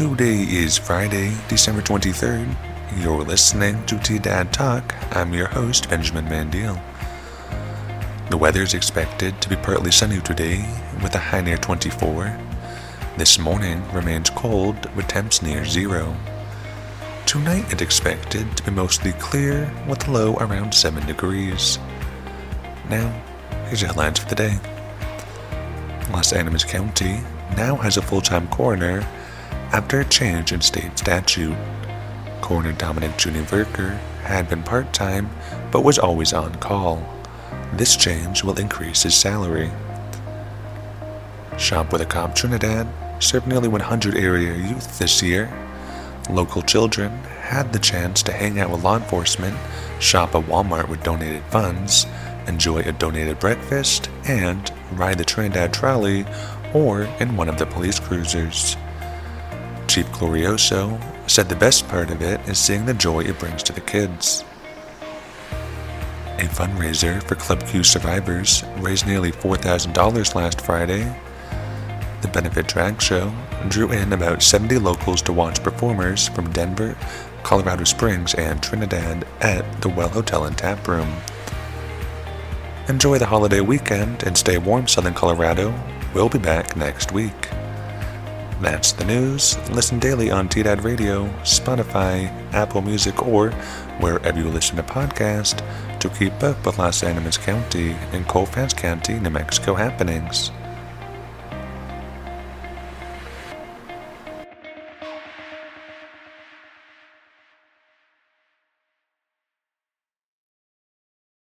Today is Friday, December 23rd. You're listening to T Dad Talk. I'm your host, Benjamin Mandiel. The weather is expected to be partly sunny today with a high near 24. This morning remains cold with temps near zero. Tonight it's expected to be mostly clear with a low around 7 degrees. Now, here's your headlines for the day. Las Animas County now has a full time coroner after a change in state statute. Coroner Dominic Juni Verker had been part time but was always on call. This change will increase his salary. Shop with a Cop Trinidad served nearly 100 area youth this year. Local children had the chance to hang out with law enforcement, shop at Walmart with donated funds, enjoy a donated breakfast, and ride the Trinidad trolley or in one of the police cruisers. Chief Glorioso said the best part of it is seeing the joy it brings to the kids. A fundraiser for Club Q survivors raised nearly $4,000 last Friday. The benefit drag show drew in about 70 locals to watch performers from Denver, Colorado Springs, and Trinidad at the Well Hotel and Tap Room. Enjoy the holiday weekend and stay warm, Southern Colorado. We'll be back next week. That's the news. Listen daily on TDAD Radio, Spotify, Apple Music, or wherever you listen to podcasts to keep up with Las Animas County and Colfax County, New Mexico happenings.